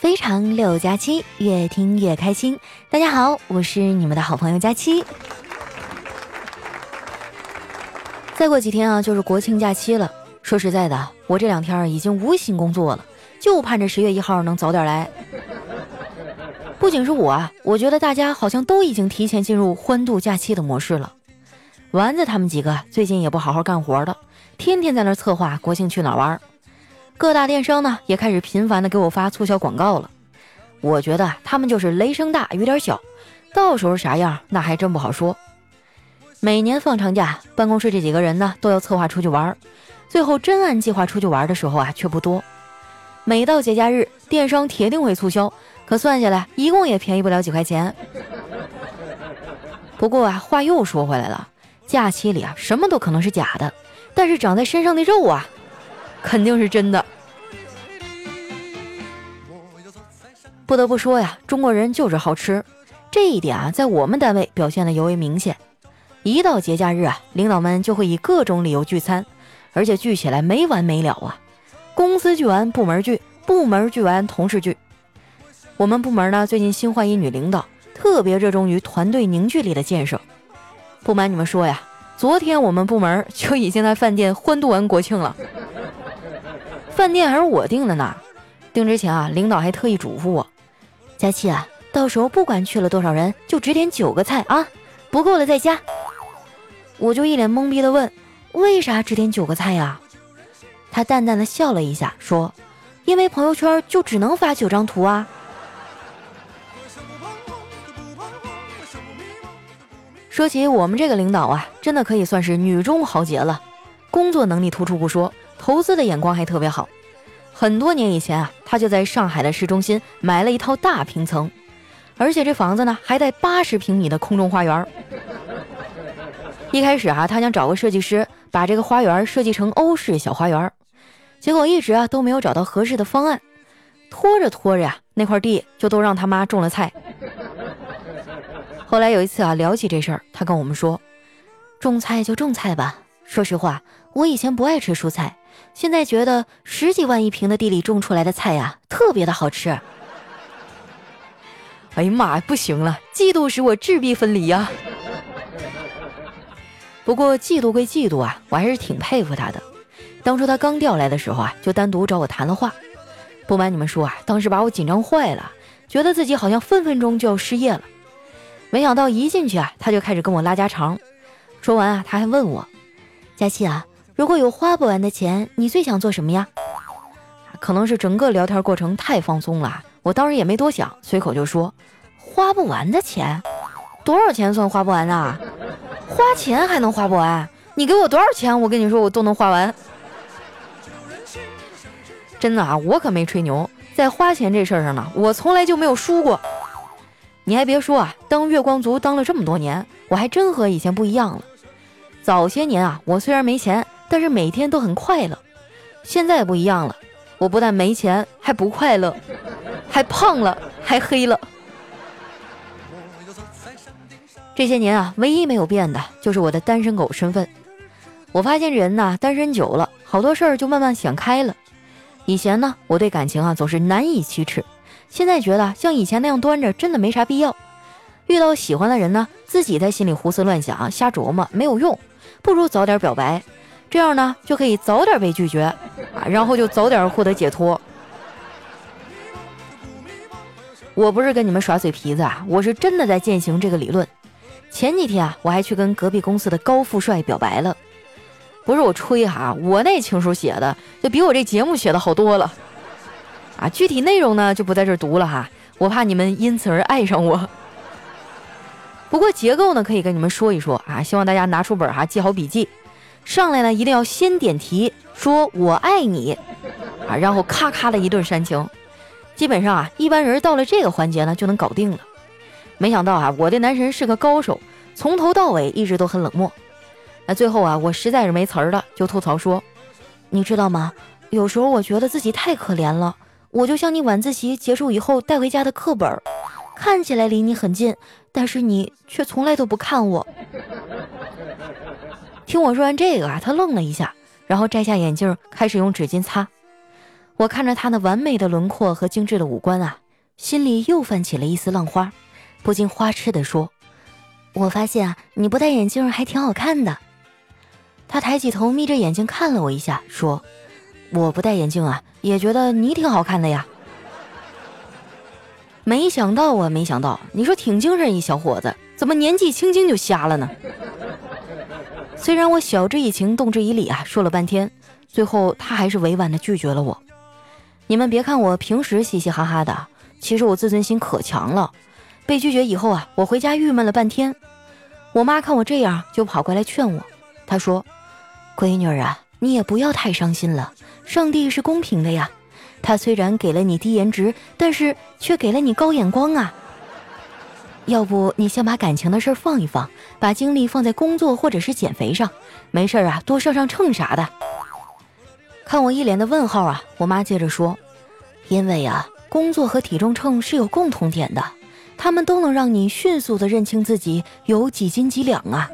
非常六加七，越听越开心。大家好，我是你们的好朋友佳期。再过几天啊，就是国庆假期了。说实在的，我这两天已经无心工作了，就盼着十月一号能早点来。不仅是我啊，我觉得大家好像都已经提前进入欢度假期的模式了。丸子他们几个最近也不好好干活的，天天在那策划国庆去哪玩。各大电商呢也开始频繁的给我发促销广告了。我觉得他们就是雷声大雨点小，到时候啥样那还真不好说。每年放长假，办公室这几个人呢都要策划出去玩，最后真按计划出去玩的时候啊却不多。每到节假日，电商铁定会促销，可算下来一共也便宜不了几块钱。不过啊，话又说回来了，假期里啊什么都可能是假的，但是长在身上的肉啊。肯定是真的。不得不说呀，中国人就是好吃，这一点啊，在我们单位表现的尤为明显。一到节假日啊，领导们就会以各种理由聚餐，而且聚起来没完没了啊。公司聚完部门聚，部门聚完同事聚。我们部门呢，最近新换一女领导，特别热衷于团队凝聚力的建设。不瞒你们说呀，昨天我们部门就已经在饭店欢度完国庆了。饭店还是我订的呢，订之前啊，领导还特意嘱咐我，佳琪啊，到时候不管去了多少人，就只点九个菜啊，不够了再加。我就一脸懵逼的问，为啥只点九个菜呀？他淡淡的笑了一下，说，因为朋友圈就只能发九张图啊。说起我们这个领导啊，真的可以算是女中豪杰了，工作能力突出不说。投资的眼光还特别好，很多年以前啊，他就在上海的市中心买了一套大平层，而且这房子呢还带八十平米的空中花园。一开始啊，他想找个设计师把这个花园设计成欧式小花园，结果一直啊都没有找到合适的方案，拖着拖着呀，那块地就都让他妈种了菜。后来有一次啊，聊起这事儿，他跟我们说：“种菜就种菜吧，说实话，我以前不爱吃蔬菜。”现在觉得十几万一平的地里种出来的菜呀，特别的好吃。哎呀妈呀，不行了，嫉妒使我质壁分离呀！不过嫉妒归嫉妒啊，我还是挺佩服他的。当初他刚调来的时候啊，就单独找我谈了话。不瞒你们说啊，当时把我紧张坏了，觉得自己好像分分钟就要失业了。没想到一进去啊，他就开始跟我拉家常。说完啊，他还问我：“佳琪啊。”如果有花不完的钱，你最想做什么呀？可能是整个聊天过程太放松了，我当时也没多想，随口就说：“花不完的钱，多少钱算花不完啊？花钱还能花不完？你给我多少钱，我跟你说我都能花完。”真的啊，我可没吹牛，在花钱这事儿上呢，我从来就没有输过。你还别说啊，当月光族当了这么多年，我还真和以前不一样了。早些年啊，我虽然没钱。但是每天都很快乐，现在不一样了，我不但没钱，还不快乐，还胖了，还黑了。这些年啊，唯一没有变的就是我的单身狗身份。我发现人呐，单身久了，好多事儿就慢慢想开了。以前呢，我对感情啊总是难以启齿，现在觉得像以前那样端着，真的没啥必要。遇到喜欢的人呢，自己在心里胡思乱想、瞎琢磨没有用，不如早点表白。这样呢，就可以早点被拒绝啊，然后就早点获得解脱。我不是跟你们耍嘴皮子啊，我是真的在践行这个理论。前几天啊，我还去跟隔壁公司的高富帅表白了，不是我吹哈，我那情书写的就比我这节目写的好多了啊。具体内容呢，就不在这读了哈，我怕你们因此而爱上我。不过结构呢，可以跟你们说一说啊，希望大家拿出本哈，记好笔记。上来呢，一定要先点题，说我爱你，啊，然后咔咔的一顿煽情，基本上啊，一般人到了这个环节呢就能搞定了。没想到啊，我的男神是个高手，从头到尾一直都很冷漠。那最后啊，我实在是没词儿了，就吐槽说：“你知道吗？有时候我觉得自己太可怜了，我就像你晚自习结束以后带回家的课本，看起来离你很近，但是你却从来都不看我。”听我说完这个啊，他愣了一下，然后摘下眼镜，开始用纸巾擦。我看着他那完美的轮廓和精致的五官啊，心里又泛起了一丝浪花，不禁花痴地说：“我发现啊，你不戴眼镜还挺好看的。”他抬起头，眯着眼睛看了我一下，说：“我不戴眼镜啊，也觉得你挺好看的呀。”没想到啊，没想到，你说挺精神一小伙子，怎么年纪轻轻就瞎了呢？虽然我晓之以情，动之以理啊，说了半天，最后他还是委婉的拒绝了我。你们别看我平时嘻嘻哈哈的，其实我自尊心可强了。被拒绝以后啊，我回家郁闷了半天。我妈看我这样，就跑过来劝我。她说：“闺女啊，你也不要太伤心了，上帝是公平的呀。他虽然给了你低颜值，但是却给了你高眼光啊。要不你先把感情的事儿放一放，把精力放在工作或者是减肥上，没事啊，多上上秤啥的。”看我一脸的问号啊！我妈接着说：“因为呀，工作和体重秤是有共同点的，他们都能让你迅速的认清自己有几斤几两啊。”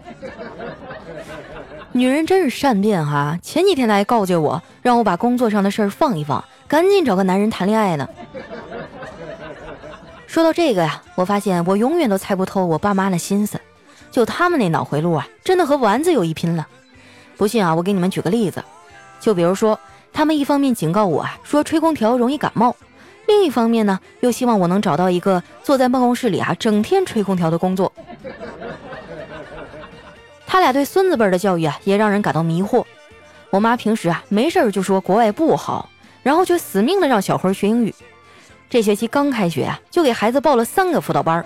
女人真是善变哈！前几天她还告诫我，让我把工作上的事儿放一放，赶紧找个男人谈恋爱呢。说到这个呀，我发现我永远都猜不透我爸妈的心思，就他们那脑回路啊，真的和丸子有一拼了。不信啊，我给你们举个例子。就比如说，他们一方面警告我啊，说吹空调容易感冒；另一方面呢，又希望我能找到一个坐在办公室里啊，整天吹空调的工作。他俩对孙子辈的教育啊，也让人感到迷惑。我妈平时啊，没事儿就说国外不好，然后却死命的让小辉学英语。这学期刚开学啊，就给孩子报了三个辅导班。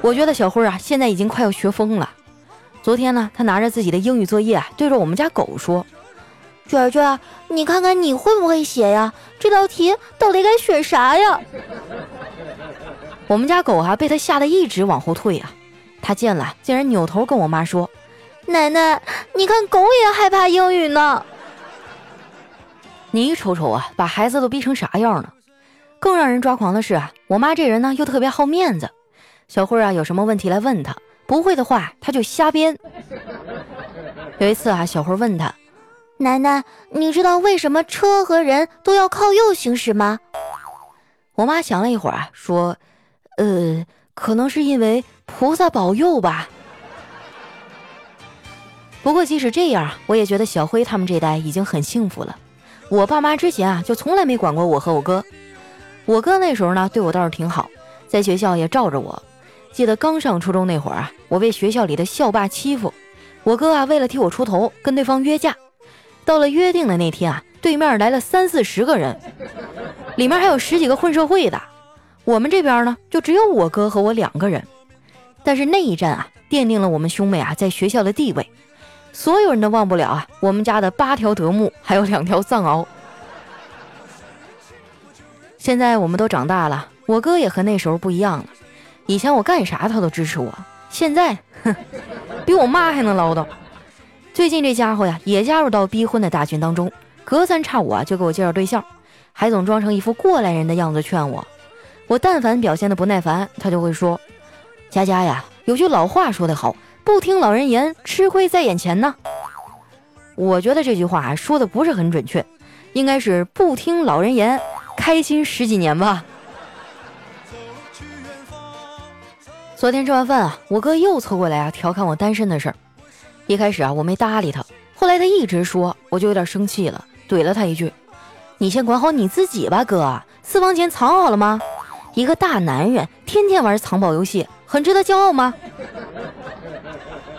我觉得小辉啊，现在已经快要学疯了。昨天呢，他拿着自己的英语作业，对着我们家狗说。卷卷，你看看你会不会写呀？这道题到底该选啥呀？我们家狗啊，被他吓得一直往后退啊。他见了，竟然扭头跟我妈说：“奶奶，你看狗也害怕英语呢。”你瞅瞅啊，把孩子都逼成啥样了？更让人抓狂的是啊，我妈这人呢又特别好面子。小慧啊，有什么问题来问他，不会的话他就瞎编。有一次啊，小慧问他。奶奶，你知道为什么车和人都要靠右行驶吗？我妈想了一会儿啊，说：“呃，可能是因为菩萨保佑吧。”不过即使这样，我也觉得小辉他们这代已经很幸福了。我爸妈之前啊，就从来没管过我和我哥。我哥那时候呢，对我倒是挺好，在学校也罩着我。记得刚上初中那会儿啊，我被学校里的校霸欺负，我哥啊，为了替我出头，跟对方约架。到了约定的那天啊，对面来了三四十个人，里面还有十几个混社会的。我们这边呢，就只有我哥和我两个人。但是那一战啊，奠定了我们兄妹啊在学校的地位，所有人都忘不了啊我们家的八条德牧，还有两条藏獒。现在我们都长大了，我哥也和那时候不一样了。以前我干啥他都支持我，现在哼，比我妈还能唠叨。最近这家伙呀，也加入到逼婚的大军当中，隔三差五啊就给我介绍对象，还总装成一副过来人的样子劝我。我但凡表现的不耐烦，他就会说：“佳佳呀，有句老话说得好，不听老人言，吃亏在眼前呢。”我觉得这句话说的不是很准确，应该是不听老人言，开心十几年吧。昨天吃完饭啊，我哥又凑过来啊调侃我单身的事儿。一开始啊，我没搭理他，后来他一直说，我就有点生气了，怼了他一句：“你先管好你自己吧，哥，私房钱藏好了吗？一个大男人天天玩藏宝游戏，很值得骄傲吗？”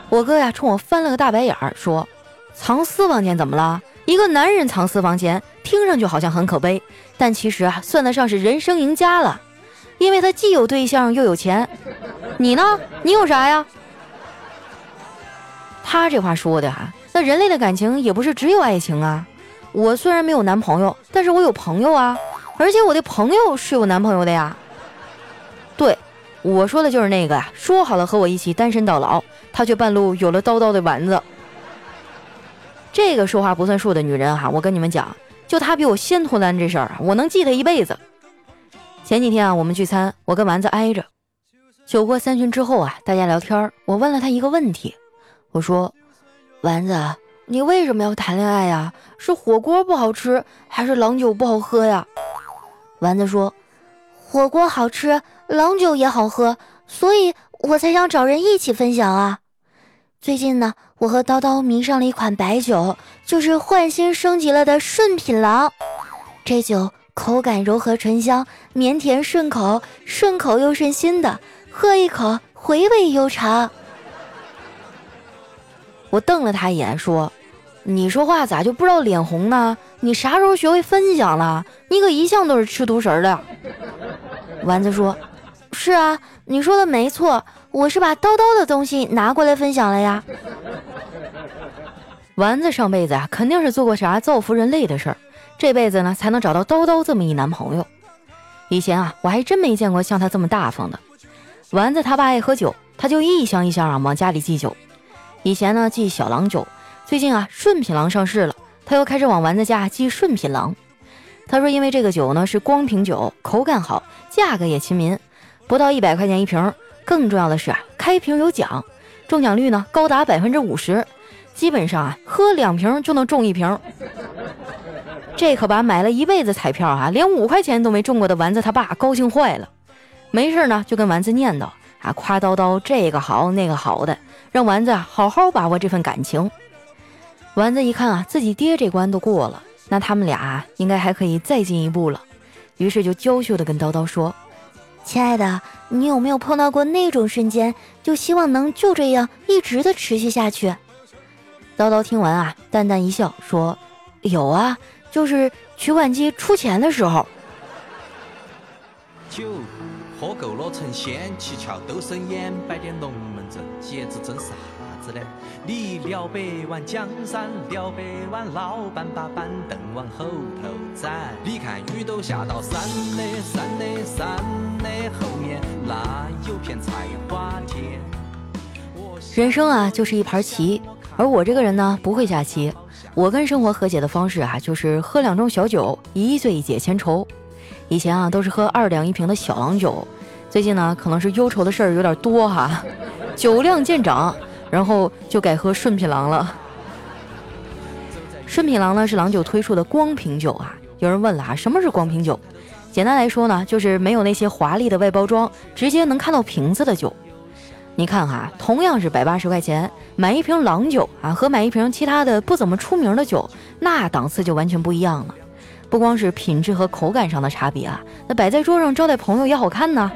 我哥呀，冲我翻了个大白眼儿，说：“藏私房钱怎么了？一个男人藏私房钱，听上去好像很可悲，但其实啊，算得上是人生赢家了，因为他既有对象又有钱。你呢？你有啥呀？”他这话说的哈，那人类的感情也不是只有爱情啊。我虽然没有男朋友，但是我有朋友啊，而且我的朋友是有男朋友的呀。对，我说的就是那个呀，说好了和我一起单身到老，他却半路有了叨叨的丸子。这个说话不算数的女人哈，我跟你们讲，就他比我先脱单这事儿啊，我能记他一辈子。前几天啊，我们聚餐，我跟丸子挨着，酒过三巡之后啊，大家聊天，我问了他一个问题。我说，丸子，你为什么要谈恋爱呀？是火锅不好吃，还是郎酒不好喝呀？”丸子说：“火锅好吃，郎酒也好喝，所以我才想找人一起分享啊。最近呢，我和叨叨迷上了一款白酒，就是换新升级了的顺品郎。这酒口感柔和醇香，绵甜顺口，顺口又顺心的，喝一口回味悠长。”我瞪了他一眼，说：“你说话咋就不知道脸红呢？你啥时候学会分享了？你可一向都是吃独食的。”丸子说：“是啊，你说的没错，我是把叨叨的东西拿过来分享了呀。”丸子上辈子啊，肯定是做过啥造福人类的事儿，这辈子呢才能找到叨叨这么一男朋友。以前啊，我还真没见过像他这么大方的。丸子他爸爱喝酒，他就一箱一箱啊往家里寄酒。以前呢寄小郎酒，最近啊顺品郎上市了，他又开始往丸子家寄顺品郎。他说因为这个酒呢是光瓶酒，口感好，价格也亲民，不到一百块钱一瓶。更重要的是啊开瓶有奖，中奖率呢高达百分之五十，基本上啊喝两瓶就能中一瓶。这可把买了一辈子彩票啊连五块钱都没中过的丸子他爸高兴坏了，没事呢就跟丸子念叨啊夸叨叨这个好那个好的。让丸子好好把握这份感情。丸子一看啊，自己爹这关都过了，那他们俩应该还可以再进一步了。于是就娇羞的跟叨叨说：“亲爱的，你有没有碰到过那种瞬间，就希望能就这样一直的持续下去？”叨叨听完啊，淡淡一笑说：“有啊，就是取款机出钱的时候。”酒喝够了成仙，七窍都生烟，摆点龙门阵，节子真啥子呢？你了百万江山，了百万老板把板凳往后头站。你看雨都下到山嘞山嘞山的后面，那有片菜花田。人生啊，就是一盘棋，而我这个人呢，不会下棋。我跟生活和解的方式啊，就是喝两盅小酒，一醉解千愁。以前啊都是喝二两一瓶的小郎酒，最近呢可能是忧愁的事儿有点多哈，酒量见长，然后就改喝顺品郎了。顺品郎呢是郎酒推出的光瓶酒啊。有人问了啊，什么是光瓶酒？简单来说呢，就是没有那些华丽的外包装，直接能看到瓶子的酒。你看哈，同样是百八十块钱买一瓶郎酒啊，和买一瓶其他的不怎么出名的酒，那档次就完全不一样了。不光是品质和口感上的差别啊，那摆在桌上招待朋友也好看呢。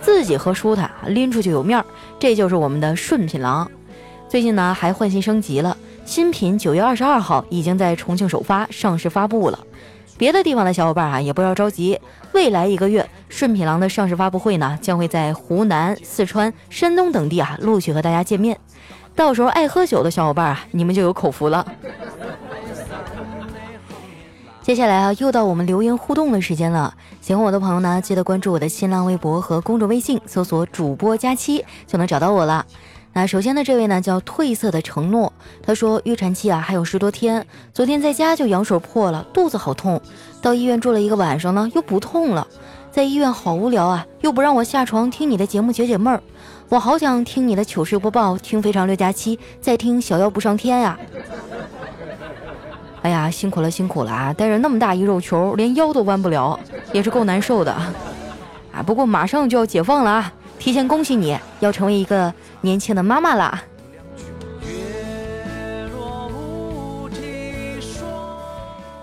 自己喝舒坦，拎出去有面儿，这就是我们的顺品郎。最近呢还换新升级了，新品九月二十二号已经在重庆首发上市发布了。别的地方的小伙伴啊也不要着急，未来一个月顺品郎的上市发布会呢将会在湖南、四川、山东等地啊陆续和大家见面。到时候爱喝酒的小伙伴啊，你们就有口福了。接下来啊，又到我们留言互动的时间了。喜欢我的朋友呢，记得关注我的新浪微博和公众微信，搜索“主播佳期”就能找到我了。那首先呢，这位呢叫褪色的承诺，他说预产期啊还有十多天，昨天在家就羊水破了，肚子好痛，到医院住了一个晚上呢，又不痛了。在医院好无聊啊，又不让我下床听你的节目解解闷儿，我好想听你的糗事播报，听非常六加七，再听小妖不上天呀。哎呀，辛苦了，辛苦了啊！带着那么大一肉球，连腰都弯不了，也是够难受的啊。不过马上就要解放了啊！提前恭喜你，要成为一个年轻的妈妈啦。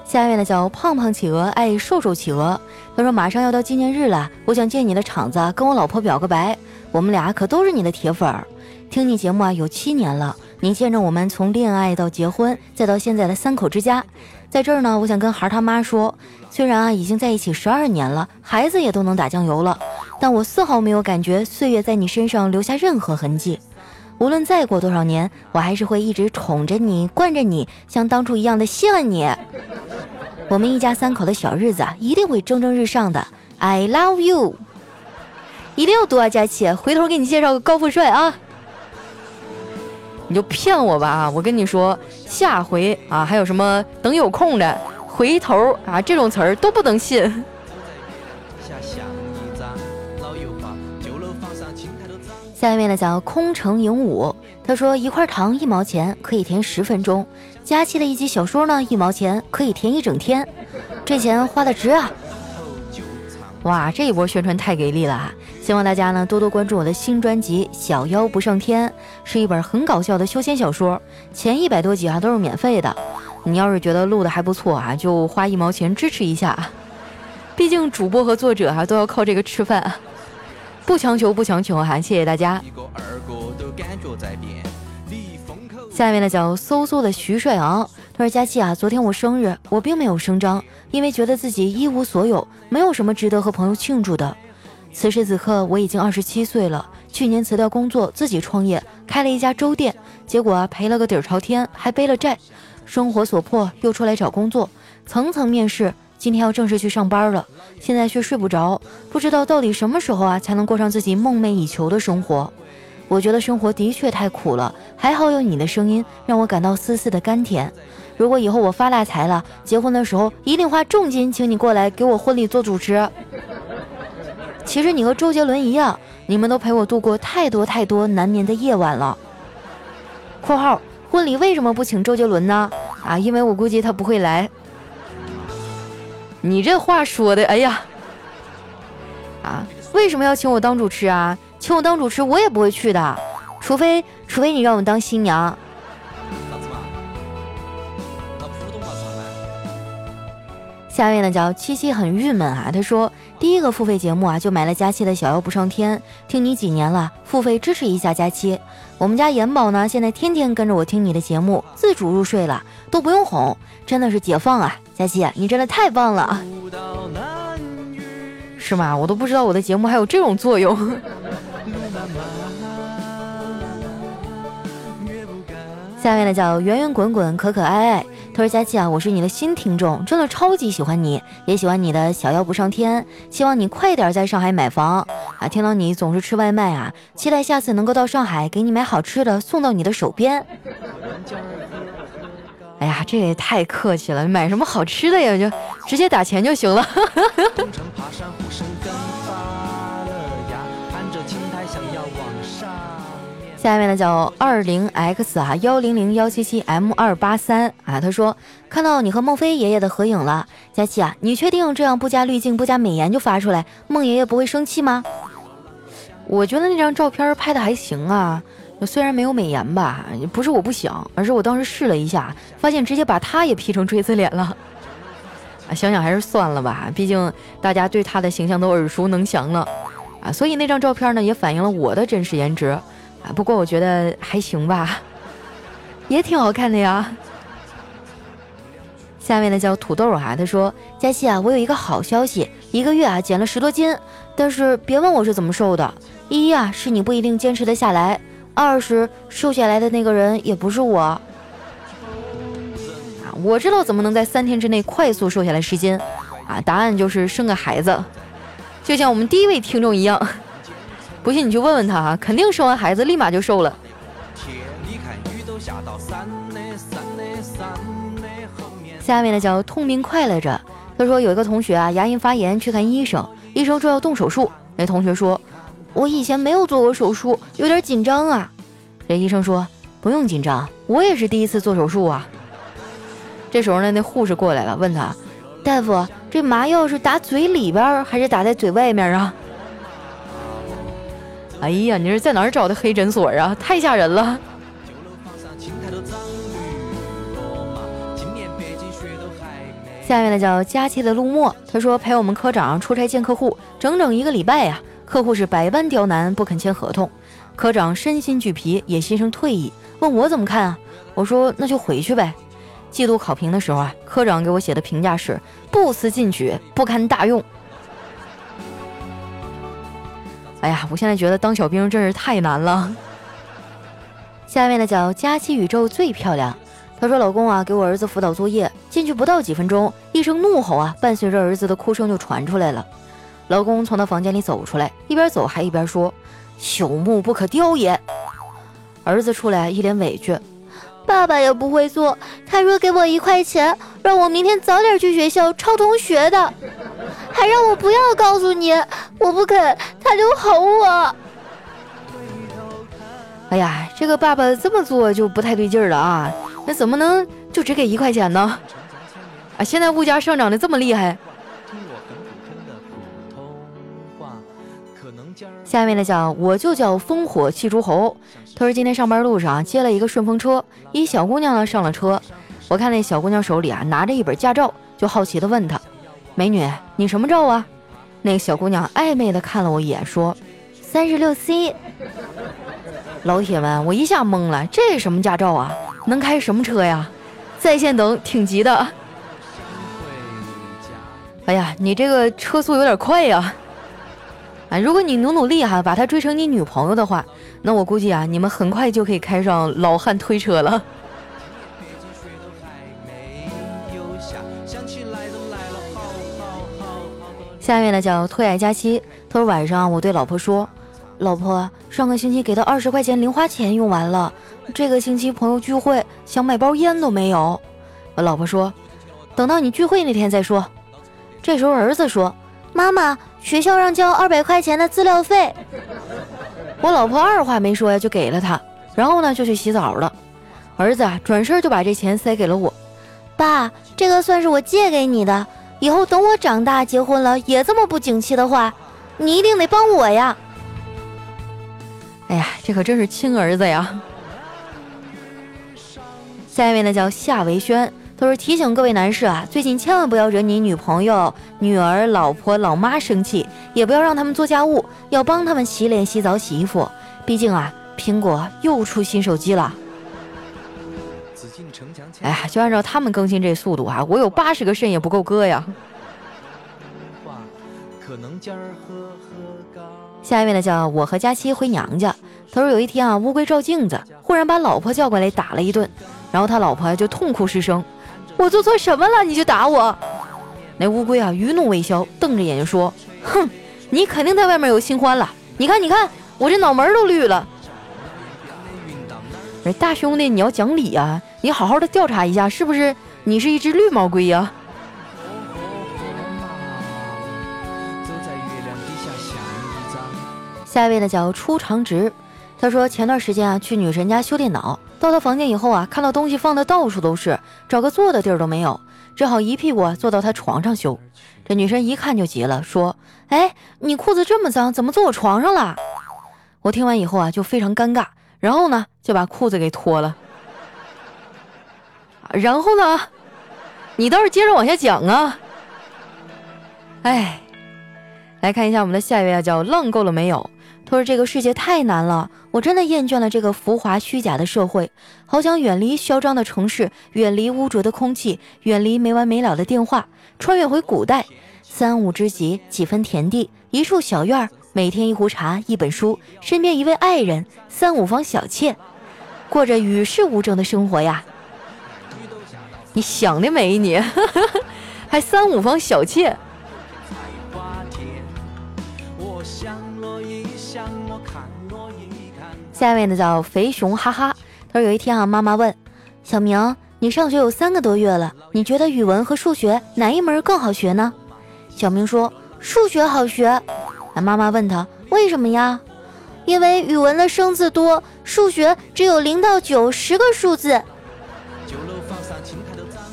下面呢叫胖胖企鹅爱瘦瘦企鹅，他说马上要到纪念日了，我想借你的场子跟我老婆表个白，我们俩可都是你的铁粉儿，听你节目啊有七年了。你见证我们从恋爱到结婚，再到现在的三口之家，在这儿呢，我想跟孩他妈说，虽然啊已经在一起十二年了，孩子也都能打酱油了，但我丝毫没有感觉岁月在你身上留下任何痕迹。无论再过多少年，我还是会一直宠着你，惯着你，像当初一样的稀罕你。我们一家三口的小日子啊一定会蒸蒸日上的。I love you，一定要多啊，佳琪，回头给你介绍个高富帅啊。你就骗我吧啊！我跟你说，下回啊，还有什么等有空的，回头啊，这种词儿都不能信。下面呢叫空城影舞，他说一块糖一毛钱可以填十分钟，佳期的一集小说呢一毛钱可以填一整天，这钱花的值啊！哇，这一波宣传太给力了啊！希望大家呢多多关注我的新专辑《小妖不上天》，是一本很搞笑的修仙小说，前一百多集啊都是免费的。你要是觉得录的还不错啊，就花一毛钱支持一下，毕竟主播和作者啊都要靠这个吃饭，不强求不强求哈，谢谢大家。下面呢叫嗖嗖的徐帅昂，他说：“佳琪啊，昨天我生日，我并没有声张，因为觉得自己一无所有，没有什么值得和朋友庆祝的。此时此刻我已经二十七岁了，去年辞掉工作，自己创业，开了一家粥店，结果赔了个底儿朝天，还背了债。”生活所迫，又出来找工作，层层面试，今天要正式去上班了，现在却睡不着，不知道到底什么时候啊才能过上自己梦寐以求的生活。我觉得生活的确太苦了，还好有你的声音让我感到丝丝的甘甜。如果以后我发大财了，结婚的时候一定花重金请你过来给我婚礼做主持。其实你和周杰伦一样，你们都陪我度过太多太多难眠的夜晚了。（括号）婚礼为什么不请周杰伦呢？啊，因为我估计他不会来。你这话说的，哎呀，啊，为什么要请我当主持啊？请我当主持，我也不会去的，除非除非你让我当新娘。下面呢叫七七很郁闷啊，他说第一个付费节目啊就买了佳期的小妖不上天，听你几年了，付费支持一下佳期。我们家妍宝呢现在天天跟着我听你的节目，自主入睡了，都不用哄，真的是解放啊！佳期，你真的太棒了，是吗？我都不知道我的节目还有这种作用。下面呢叫圆圆滚滚可可爱爱。他说：“佳琪啊，我是你的新听众，真的超级喜欢你，也喜欢你的小妖不上天。希望你快点在上海买房啊！听到你总是吃外卖啊，期待下次能够到上海给你买好吃的送到你的手边。哎呀，这也太客气了，买什么好吃的呀？就直接打钱就行了。”下面呢叫二零 x 啊幺零零幺七七 m 二八三啊，他说看到你和孟非爷爷的合影了，佳琪啊，你确定这样不加滤镜不加美颜就发出来，孟爷爷不会生气吗？我觉得那张照片拍的还行啊，虽然没有美颜吧，不是我不想，而是我当时试了一下，发现直接把他也 P 成锥子脸了，啊，想想还是算了吧，毕竟大家对他的形象都耳熟能详了，啊，所以那张照片呢也反映了我的真实颜值啊。不过我觉得还行吧，也挺好看的呀。下面呢叫土豆哈，他说：佳琪啊，我有一个好消息，一个月啊减了十多斤，但是别问我是怎么瘦的。一啊是你不一定坚持得下来，二是瘦下来的那个人也不是我。啊，我知道怎么能在三天之内快速瘦下来十斤，啊，答案就是生个孩子，就像我们第一位听众一样。不信你去问问他哈，肯定生完孩子立马就瘦了。下面呢叫痛并快乐着。他说有一个同学啊牙龈发炎去看医生，医生说要动手术。那同学说，我以前没有做过手术，有点紧张啊。这医生说不用紧张，我也是第一次做手术啊。这时候呢那护士过来了，问他，大夫这麻药是打嘴里边还是打在嘴外面啊？哎呀，你是在哪儿找的黑诊所啊？太吓人了！下面呢叫佳期的陆墨，他说陪我们科长出差见客户，整整一个礼拜呀。客户是百般刁难，不肯签合同。科长身心俱疲，也心生退意，问我怎么看啊？我说那就回去呗。季度考评的时候啊，科长给我写的评价是不思进取，不堪大用。哎呀，我现在觉得当小兵真是太难了。下面的叫佳期宇宙最漂亮。她说：“老公啊，给我儿子辅导作业，进去不到几分钟，一声怒吼啊，伴随着儿子的哭声就传出来了。老公从他房间里走出来，一边走还一边说：‘朽木不可雕也。’儿子出来一脸委屈。”爸爸也不会做，他说给我一块钱，让我明天早点去学校抄同学的，还让我不要告诉你，我不肯，他就吼我。哎呀，这个爸爸这么做就不太对劲了啊！那怎么能就只给一块钱呢？啊，现在物价上涨的这么厉害。下面的讲，我就叫烽火戏诸侯。他说今天上班路上接了一个顺风车，一小姑娘呢上了车。我看那小姑娘手里啊拿着一本驾照，就好奇的问她：“美女，你什么照啊？”那个小姑娘暧昧的看了我一眼，说：“三十六 C。”老铁们，我一下懵了，这是什么驾照啊？能开什么车呀？在线等，挺急的。哎呀，你这个车速有点快呀！啊，如果你努努力哈，把她追成你女朋友的话，那我估计啊，你们很快就可以开上老汉推车了。下面呢叫退爱佳期，他说晚上我对老婆说：“老婆，上个星期给的二十块钱零花钱用完了，这个星期朋友聚会想买包烟都没有。”我老婆说：“等到你聚会那天再说。”这时候儿子说：“妈妈，学校让交二百块钱的资料费。”我老婆二话没说呀就给了他，然后呢就去洗澡了。儿子啊转身就把这钱塞给了我：“爸，这个算是我借给你的。”以后等我长大结婚了也这么不景气的话，你一定得帮我呀！哎呀，这可真是亲儿子呀！下一位呢叫夏维轩，他说提醒各位男士啊，最近千万不要惹你女朋友、女儿、老婆、老妈生气，也不要让他们做家务，要帮他们洗脸、洗澡、洗衣服。毕竟啊，苹果又出新手机了。哎呀，就按照他们更新这速度啊，我有八十个肾也不够割呀。下一位呢，叫我和佳期回娘家。他说有一天啊，乌龟照镜子，忽然把老婆叫过来打了一顿，然后他老婆就痛哭失声：“我做错什么了？你就打我？”那乌龟啊，余怒未消，瞪着眼睛说：“哼，你肯定在外面有新欢了。你看，你看，我这脑门都绿了。”大兄弟，你要讲理啊！你好好的调查一下，是不是你是一只绿毛龟呀？下一位呢叫初长直，他说前段时间啊去女神家修电脑，到他房间以后啊，看到东西放的到处都是，找个坐的地儿都没有，只好一屁股坐到他床上修。这女神一看就急了，说：“哎，你裤子这么脏，怎么坐我床上了？”我听完以后啊，就非常尴尬。然后呢，就把裤子给脱了。然后呢，你倒是接着往下讲啊！哎，来看一下我们的下一位啊，叫浪够了没有？他说：“这个世界太难了，我真的厌倦了这个浮华虚假的社会，好想远离嚣张的城市，远离污浊的空气，远离没完没了的电话，穿越回古代，三五知己，几分田地，一处小院儿。”每天一壶茶，一本书，身边一位爱人，三五房小妾，过着与世无争的生活呀。你想的美，你 还三五房小妾。下面的叫肥熊哈哈，他说有一天啊，妈妈问小明，你上学有三个多月了，你觉得语文和数学哪一门更好学呢？小明说数学好学。那妈妈问他为什么呀？因为语文的生字多，数学只有零到九十个数字。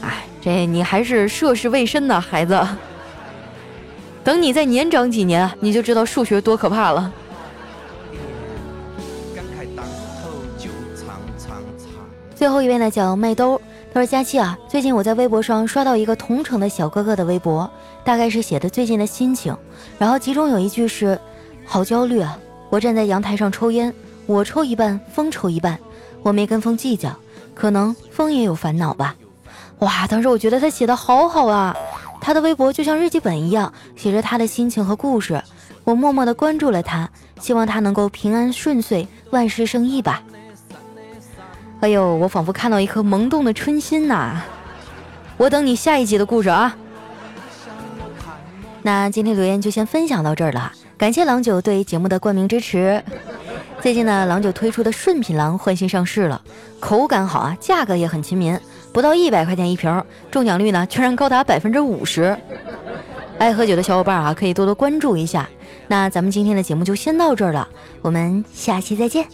哎，这你还是涉世未深呢，孩子。等你再年长几年，你就知道数学多可怕了。最后一位呢，叫麦兜。他说：“佳期啊，最近我在微博上刷到一个同城的小哥哥的微博，大概是写的最近的心情。然后其中有一句是：好焦虑啊！我站在阳台上抽烟，我抽一半，风抽一半。我没跟风计较，可能风也有烦恼吧。哇！当时我觉得他写的好好啊，他的微博就像日记本一样，写着他的心情和故事。我默默的关注了他，希望他能够平安顺遂，万事胜意吧。”哎呦，我仿佛看到一颗萌动的春心呐！我等你下一集的故事啊。那今天留言就先分享到这儿了，感谢郎酒对节目的冠名支持。最近呢，郎酒推出的顺品郎换新上市了，口感好啊，价格也很亲民，不到一百块钱一瓶，中奖率呢居然高达百分之五十。爱喝酒的小伙伴啊，可以多多关注一下。那咱们今天的节目就先到这儿了，我们下期再见。